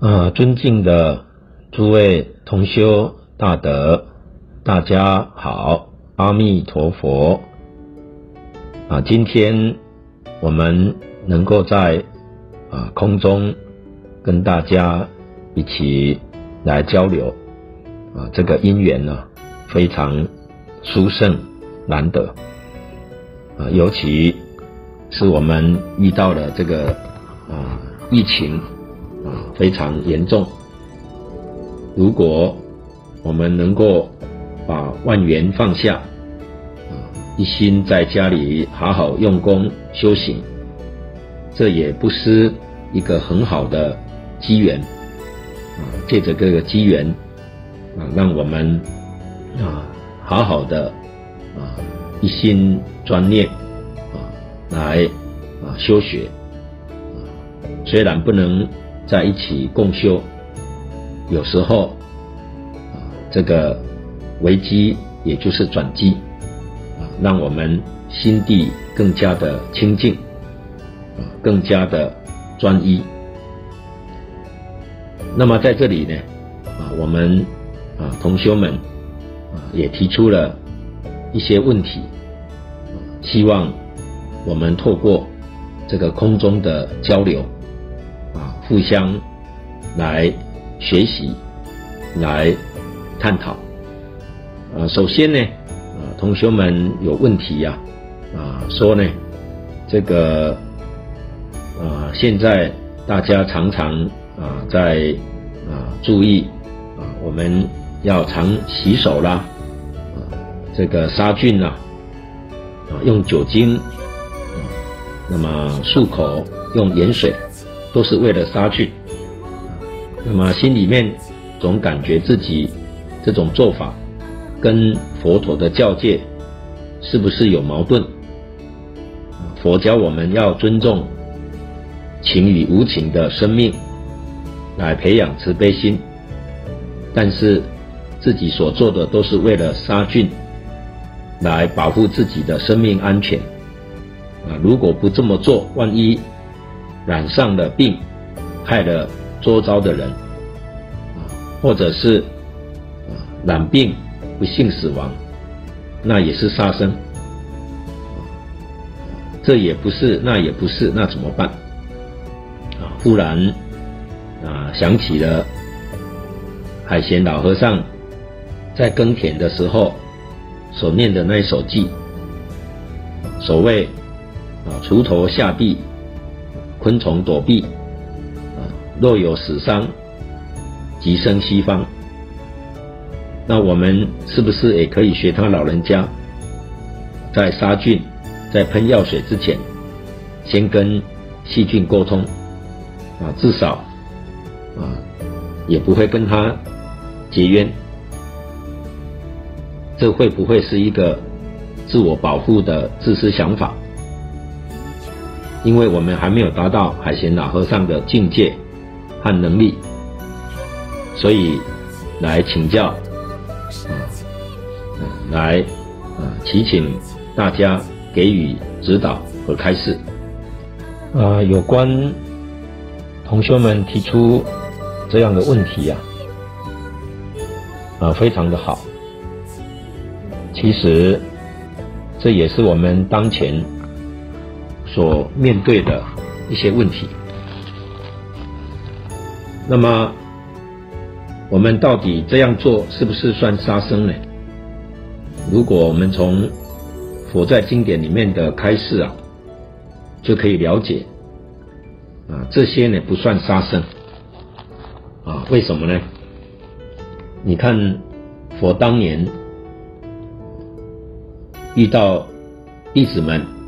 呃，尊敬的诸位同修大德，大家好，阿弥陀佛。啊，今天我们能够在啊空中跟大家一起来交流，啊，这个因缘呢非常殊胜难得，啊，尤其是我们遇到了这个啊疫情。啊，非常严重。如果我们能够把万缘放下，啊，一心在家里好好用功修行，这也不失一个很好的机缘。啊，借着这个机缘，啊，让我们啊好好的啊一心专念啊来啊修学。啊，虽然不能。在一起共修，有时候啊，这个危机也就是转机啊，让我们心地更加的清净啊，更加的专一。那么在这里呢啊，我们啊同修们啊也提出了一些问题，希望我们透过这个空中的交流。互相来学习，来探讨。啊，首先呢，啊，同学们有问题呀，啊，说呢，这个，啊，现在大家常常啊在啊注意啊，我们要常洗手啦，啊，这个杀菌啦，啊，用酒精，啊，那么漱口用盐水。都是为了杀菌，那么心里面总感觉自己这种做法跟佛陀的教诫是不是有矛盾？佛教我们要尊重情与无情的生命，来培养慈悲心，但是自己所做的都是为了杀菌，来保护自己的生命安全。啊，如果不这么做，万一……染上了病，害了周遭的人，啊，或者是啊染病不幸死亡，那也是杀生，这也不是，那也不是，那怎么办？啊，忽然啊想起了海贤老和尚在耕田的时候所念的那一首偈，所谓啊锄头下地。昆虫躲避，啊，若有死伤，即生西方。那我们是不是也可以学他老人家，在杀菌、在喷药水之前，先跟细菌沟通，啊，至少，啊，也不会跟他结冤。这会不会是一个自我保护的自私想法？因为我们还没有达到海贤老和尚的境界和能力，所以来请教，啊，来啊，祈请大家给予指导和开示。啊，有关同学们提出这样的问题呀，啊，非常的好。其实这也是我们当前。所面对的一些问题，那么我们到底这样做是不是算杀生呢？如果我们从佛在经典里面的开示啊，就可以了解啊，这些呢不算杀生啊？为什么呢？你看佛当年遇到弟子们。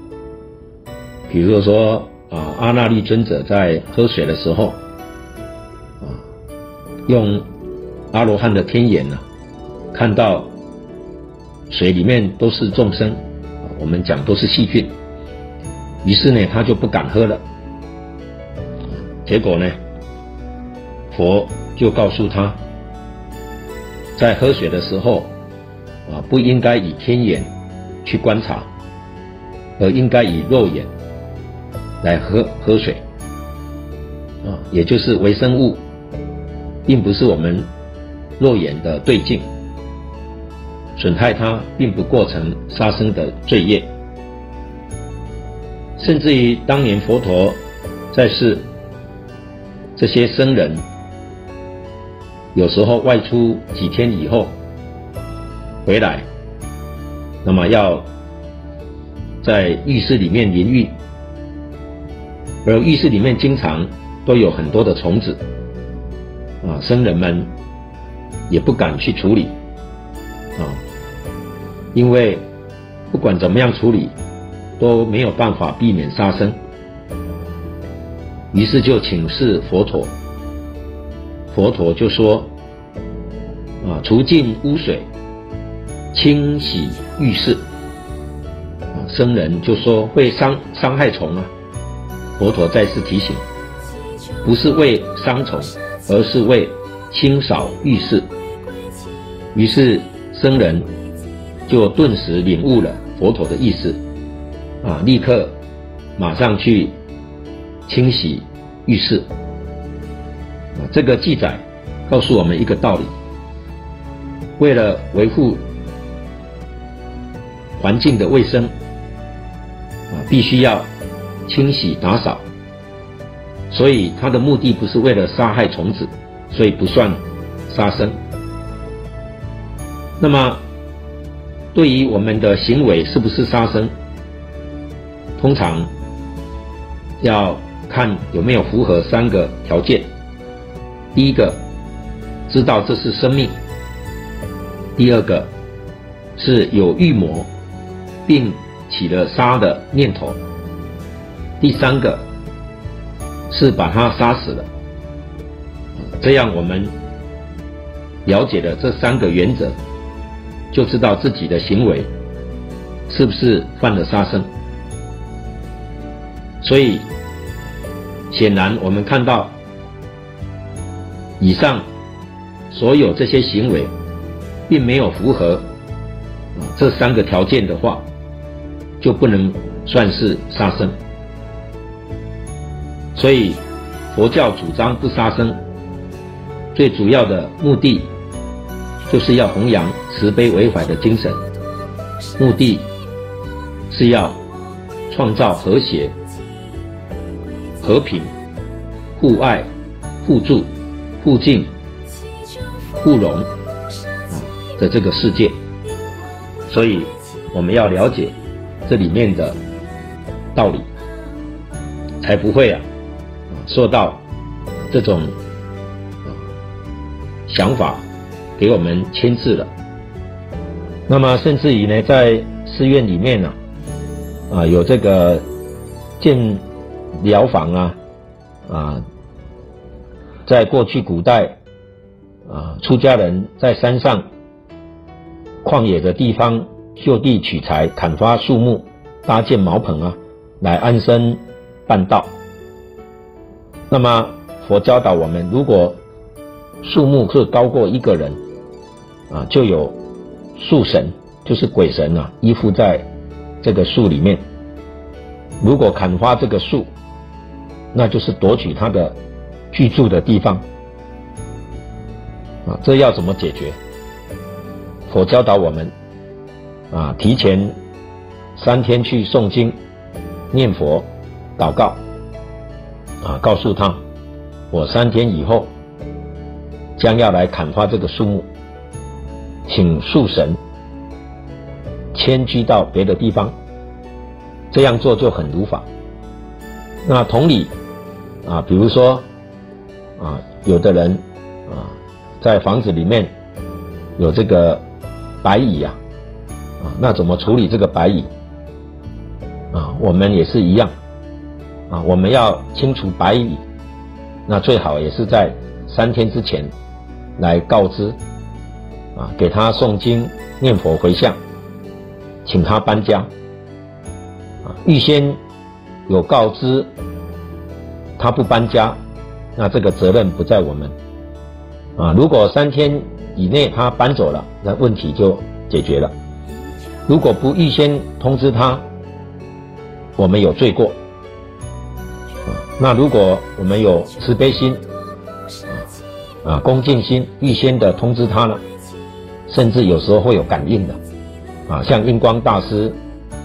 比如说啊，阿那律尊者在喝水的时候，啊，用阿罗汉的天眼呢，看到水里面都是众生，我们讲都是细菌，于是呢，他就不敢喝了。结果呢，佛就告诉他，在喝水的时候，啊，不应该以天眼去观察，而应该以肉眼。来喝喝水，啊，也就是微生物并不是我们肉眼的对境，损害它并不构成杀生的罪业。甚至于当年佛陀在世，这些僧人有时候外出几天以后回来，那么要在浴室里面淋浴，而浴室里面经常都有很多的虫子，啊，僧人们也不敢去处理，啊，因为不管怎么样处理，都没有办法避免杀生，于是就请示佛陀，佛陀就说，啊，除尽污水，清洗浴室，啊，僧人就说会伤伤害虫啊。佛陀再次提醒，不是为伤虫，而是为清扫浴室。于是僧人就顿时领悟了佛陀的意思，啊，立刻马上去清洗浴室。啊，这个记载告诉我们一个道理：为了维护环境的卫生，啊，必须要。清洗打扫，所以它的目的不是为了杀害虫子，所以不算杀生。那么，对于我们的行为是不是杀生，通常要看有没有符合三个条件：第一个，知道这是生命；第二个，是有预谋，并起了杀的念头。第三个是把它杀死了，这样我们了解了这三个原则，就知道自己的行为是不是犯了杀生。所以，显然我们看到以上所有这些行为，并没有符合这三个条件的话，就不能算是杀生。所以，佛教主张不杀生，最主要的目的就是要弘扬慈悲为怀的精神，目的是要创造和谐、和平、互爱、互助、互敬、互融啊的这个世界。所以，我们要了解这里面的道理，才不会啊。受到这种想法给我们牵制了，那么甚至于呢，在寺院里面呢，啊，有这个建寮房啊，啊，在过去古代啊，出家人在山上旷野的地方就地取材，砍伐树木，搭建茅棚啊，来安身办道。那么佛教导我们，如果树木是高过一个人，啊，就有树神，就是鬼神啊，依附在这个树里面。如果砍伐这个树，那就是夺取他的居住的地方。啊，这要怎么解决？佛教导我们，啊，提前三天去诵经、念佛、祷告。啊，告诉他，我三天以后将要来砍伐这个树木，请树神迁居到别的地方，这样做就很如法。那同理，啊，比如说，啊，有的人啊，在房子里面有这个白蚁啊，啊，那怎么处理这个白蚁？啊，我们也是一样。啊，我们要清除白蚁，那最好也是在三天之前来告知，啊，给他诵经、念佛、回向，请他搬家。啊，预先有告知他不搬家，那这个责任不在我们。啊，如果三天以内他搬走了，那问题就解决了。如果不预先通知他，我们有罪过。那如果我们有慈悲心，啊恭敬心预先的通知他呢，甚至有时候会有感应的，啊，像印光大师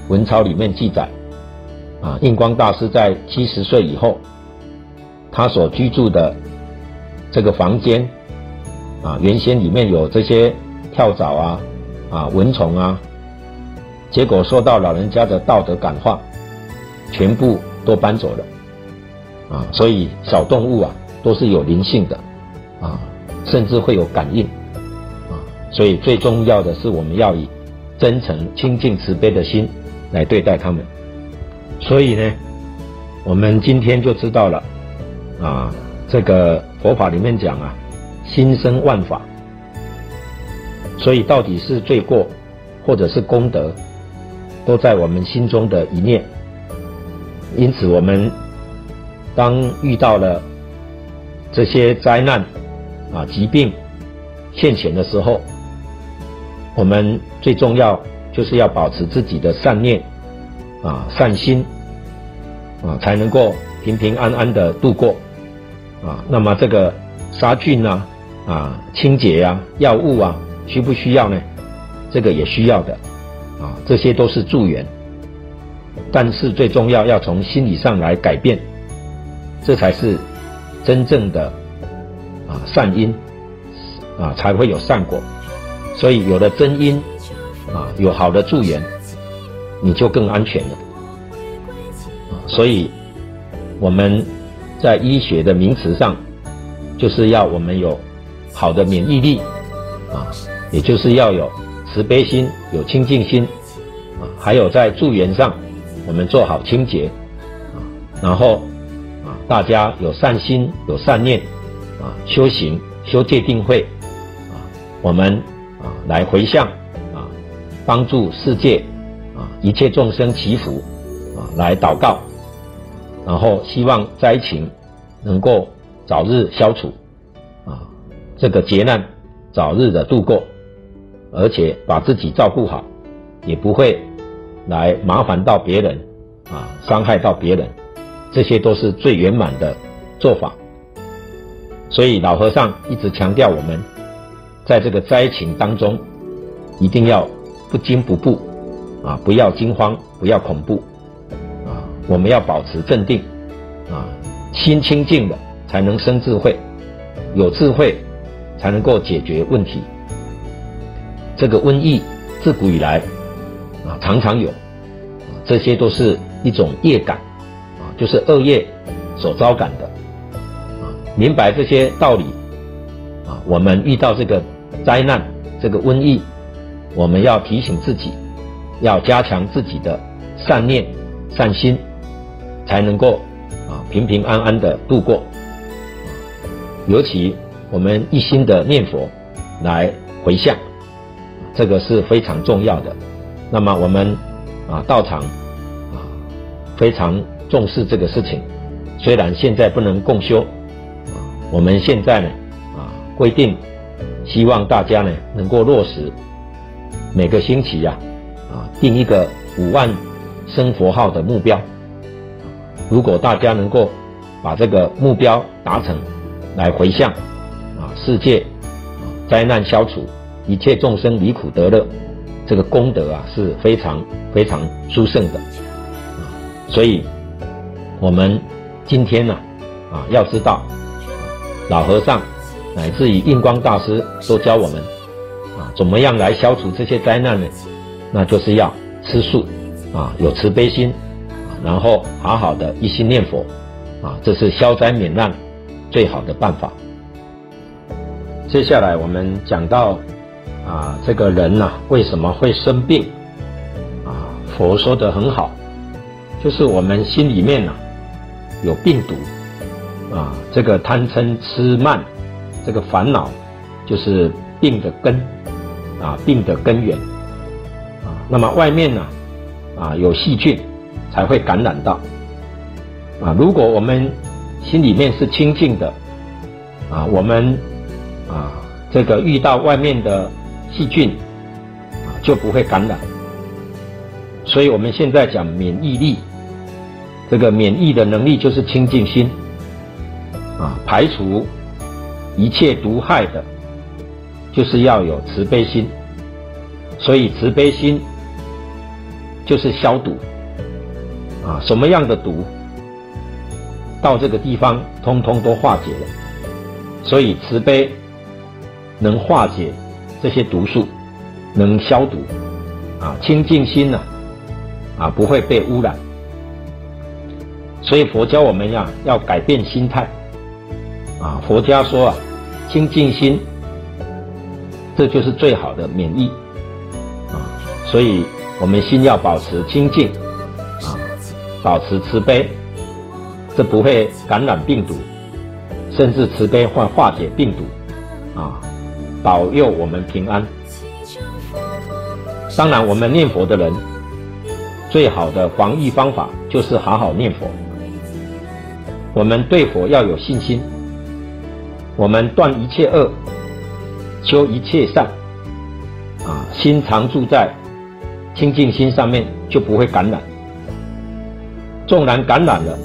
文钞里面记载，啊，印光大师在七十岁以后，他所居住的这个房间，啊，原先里面有这些跳蚤啊，啊，蚊虫啊，结果受到老人家的道德感化，全部都搬走了，啊，所以小动物啊都是有灵性的，啊，甚至会有感应，啊，所以最重要的是我们要以真诚、清净、慈悲的心来对待他们。所以呢，我们今天就知道了，啊，这个佛法里面讲啊，心生万法，所以到底是罪过，或者是功德，都在我们心中的一念。因此，我们当遇到了这些灾难啊、疾病现前的时候，我们最重要就是要保持自己的善念啊、善心啊，才能够平平安安的度过啊。那么，这个杀菌啊、啊清洁啊、药物啊，需不需要呢？这个也需要的啊，这些都是助缘。但是最重要，要从心理上来改变，这才是真正的啊善因啊，才会有善果。所以有了真因啊，有好的助缘，你就更安全了。所以我们在医学的名词上，就是要我们有好的免疫力啊，也就是要有慈悲心、有清净心啊，还有在助缘上。我们做好清洁，啊，然后，大家有善心、有善念，啊，修行、修戒定慧，啊，我们啊来回向，啊，帮助世界，啊，一切众生祈福，啊，来祷告，然后希望灾情能够早日消除，啊，这个劫难早日的度过，而且把自己照顾好，也不会。来麻烦到别人，啊，伤害到别人，这些都是最圆满的做法。所以老和尚一直强调，我们在这个灾情当中，一定要不惊不怖，啊，不要惊慌，不要恐怖，啊，我们要保持镇定，啊，心清净的才能生智慧，有智慧才能够解决问题。这个瘟疫自古以来。啊，常常有，啊，这些都是一种业感，就是恶业所招感的，啊，明白这些道理，啊，我们遇到这个灾难，这个瘟疫，我们要提醒自己，要加强自己的善念、善心，才能够啊平平安安的度过。尤其我们一心的念佛来回向，这个是非常重要的。那么我们啊道场啊非常重视这个事情，虽然现在不能共修啊，我们现在呢啊规定，希望大家呢能够落实每个星期呀啊定一个五万声佛号的目标。如果大家能够把这个目标达成，来回向啊世界啊灾难消除，一切众生离苦得乐。这个功德啊是非常非常殊胜的啊，所以我们今天呢啊要知道，老和尚乃至于印光大师都教我们啊怎么样来消除这些灾难呢？那就是要吃素啊，有慈悲心，然后好好的一心念佛啊，这是消灾免难最好的办法。接下来我们讲到。啊，这个人呐、为什么会生病？啊，佛说的很好，就是我们心里面呐、有病毒，啊，这个贪嗔痴慢，这个烦恼，就是病的根，啊，病的根源，啊，那么外面呢，啊，有细菌才会感染到，啊，如果我们心里面是清净的，啊，我们啊，这个遇到外面的。细菌啊就不会感染，所以我们现在讲免疫力，这个免疫的能力就是清净心啊，排除一切毒害的，就是要有慈悲心。所以慈悲心就是消毒啊，什么样的毒到这个地方，通通都化解了。所以慈悲能化解这些毒素，能消毒啊，清净心呢啊，啊不会被污染。所以佛教我们呀要改变心态啊，佛家说啊，清净心，这就是最好的免疫。啊所以，我们心要保持清净，啊，保持慈悲，这不会感染病毒，甚至慈悲会化解病毒，啊，保佑我们平安。当然，我们念佛的人，最好的防疫方法就是好好念佛。我们对佛要有信心，我们断一切恶，修一切善，啊，心常住在。清净心上面就不会感染，纵然感染了，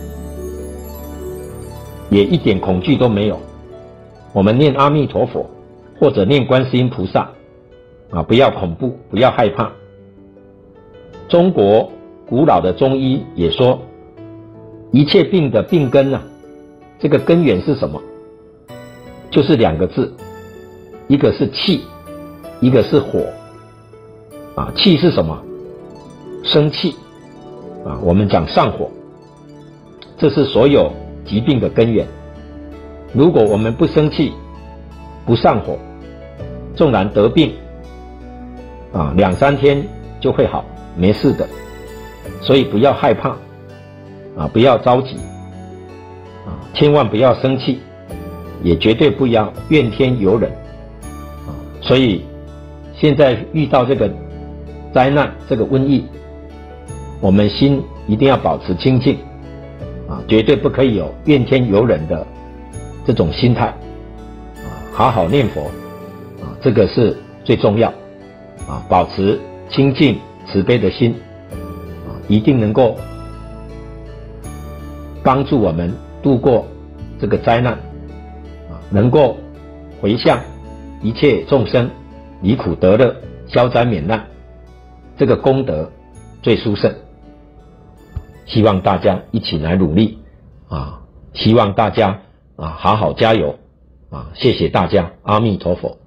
也一点恐惧都没有。我们念阿弥陀佛，或者念观世音菩萨，啊，不要恐怖，不要害怕。中国古老的中医也说，一切病的病根呢，这个根源是什么？就是两个字，一个是气，一个是火。啊，气是什么？生气啊，我们讲上火，这是所有疾病的根源。如果我们不生气，不上火，纵然得病，啊，两三天就会好，没事的。所以不要害怕，啊，不要着急，啊，千万不要生气，也绝对不要怨天尤人，啊，所以现在遇到这个。灾难这个瘟疫，我们心一定要保持清净，啊，绝对不可以有怨天尤人的这种心态，啊，好好念佛，啊，这个是最重要，啊，保持清净慈悲的心，啊，一定能够帮助我们度过这个灾难，啊，能够回向一切众生离苦得乐，消灾免难。这个功德最殊胜，希望大家一起来努力啊！希望大家啊好好加油啊！谢谢大家，阿弥陀佛。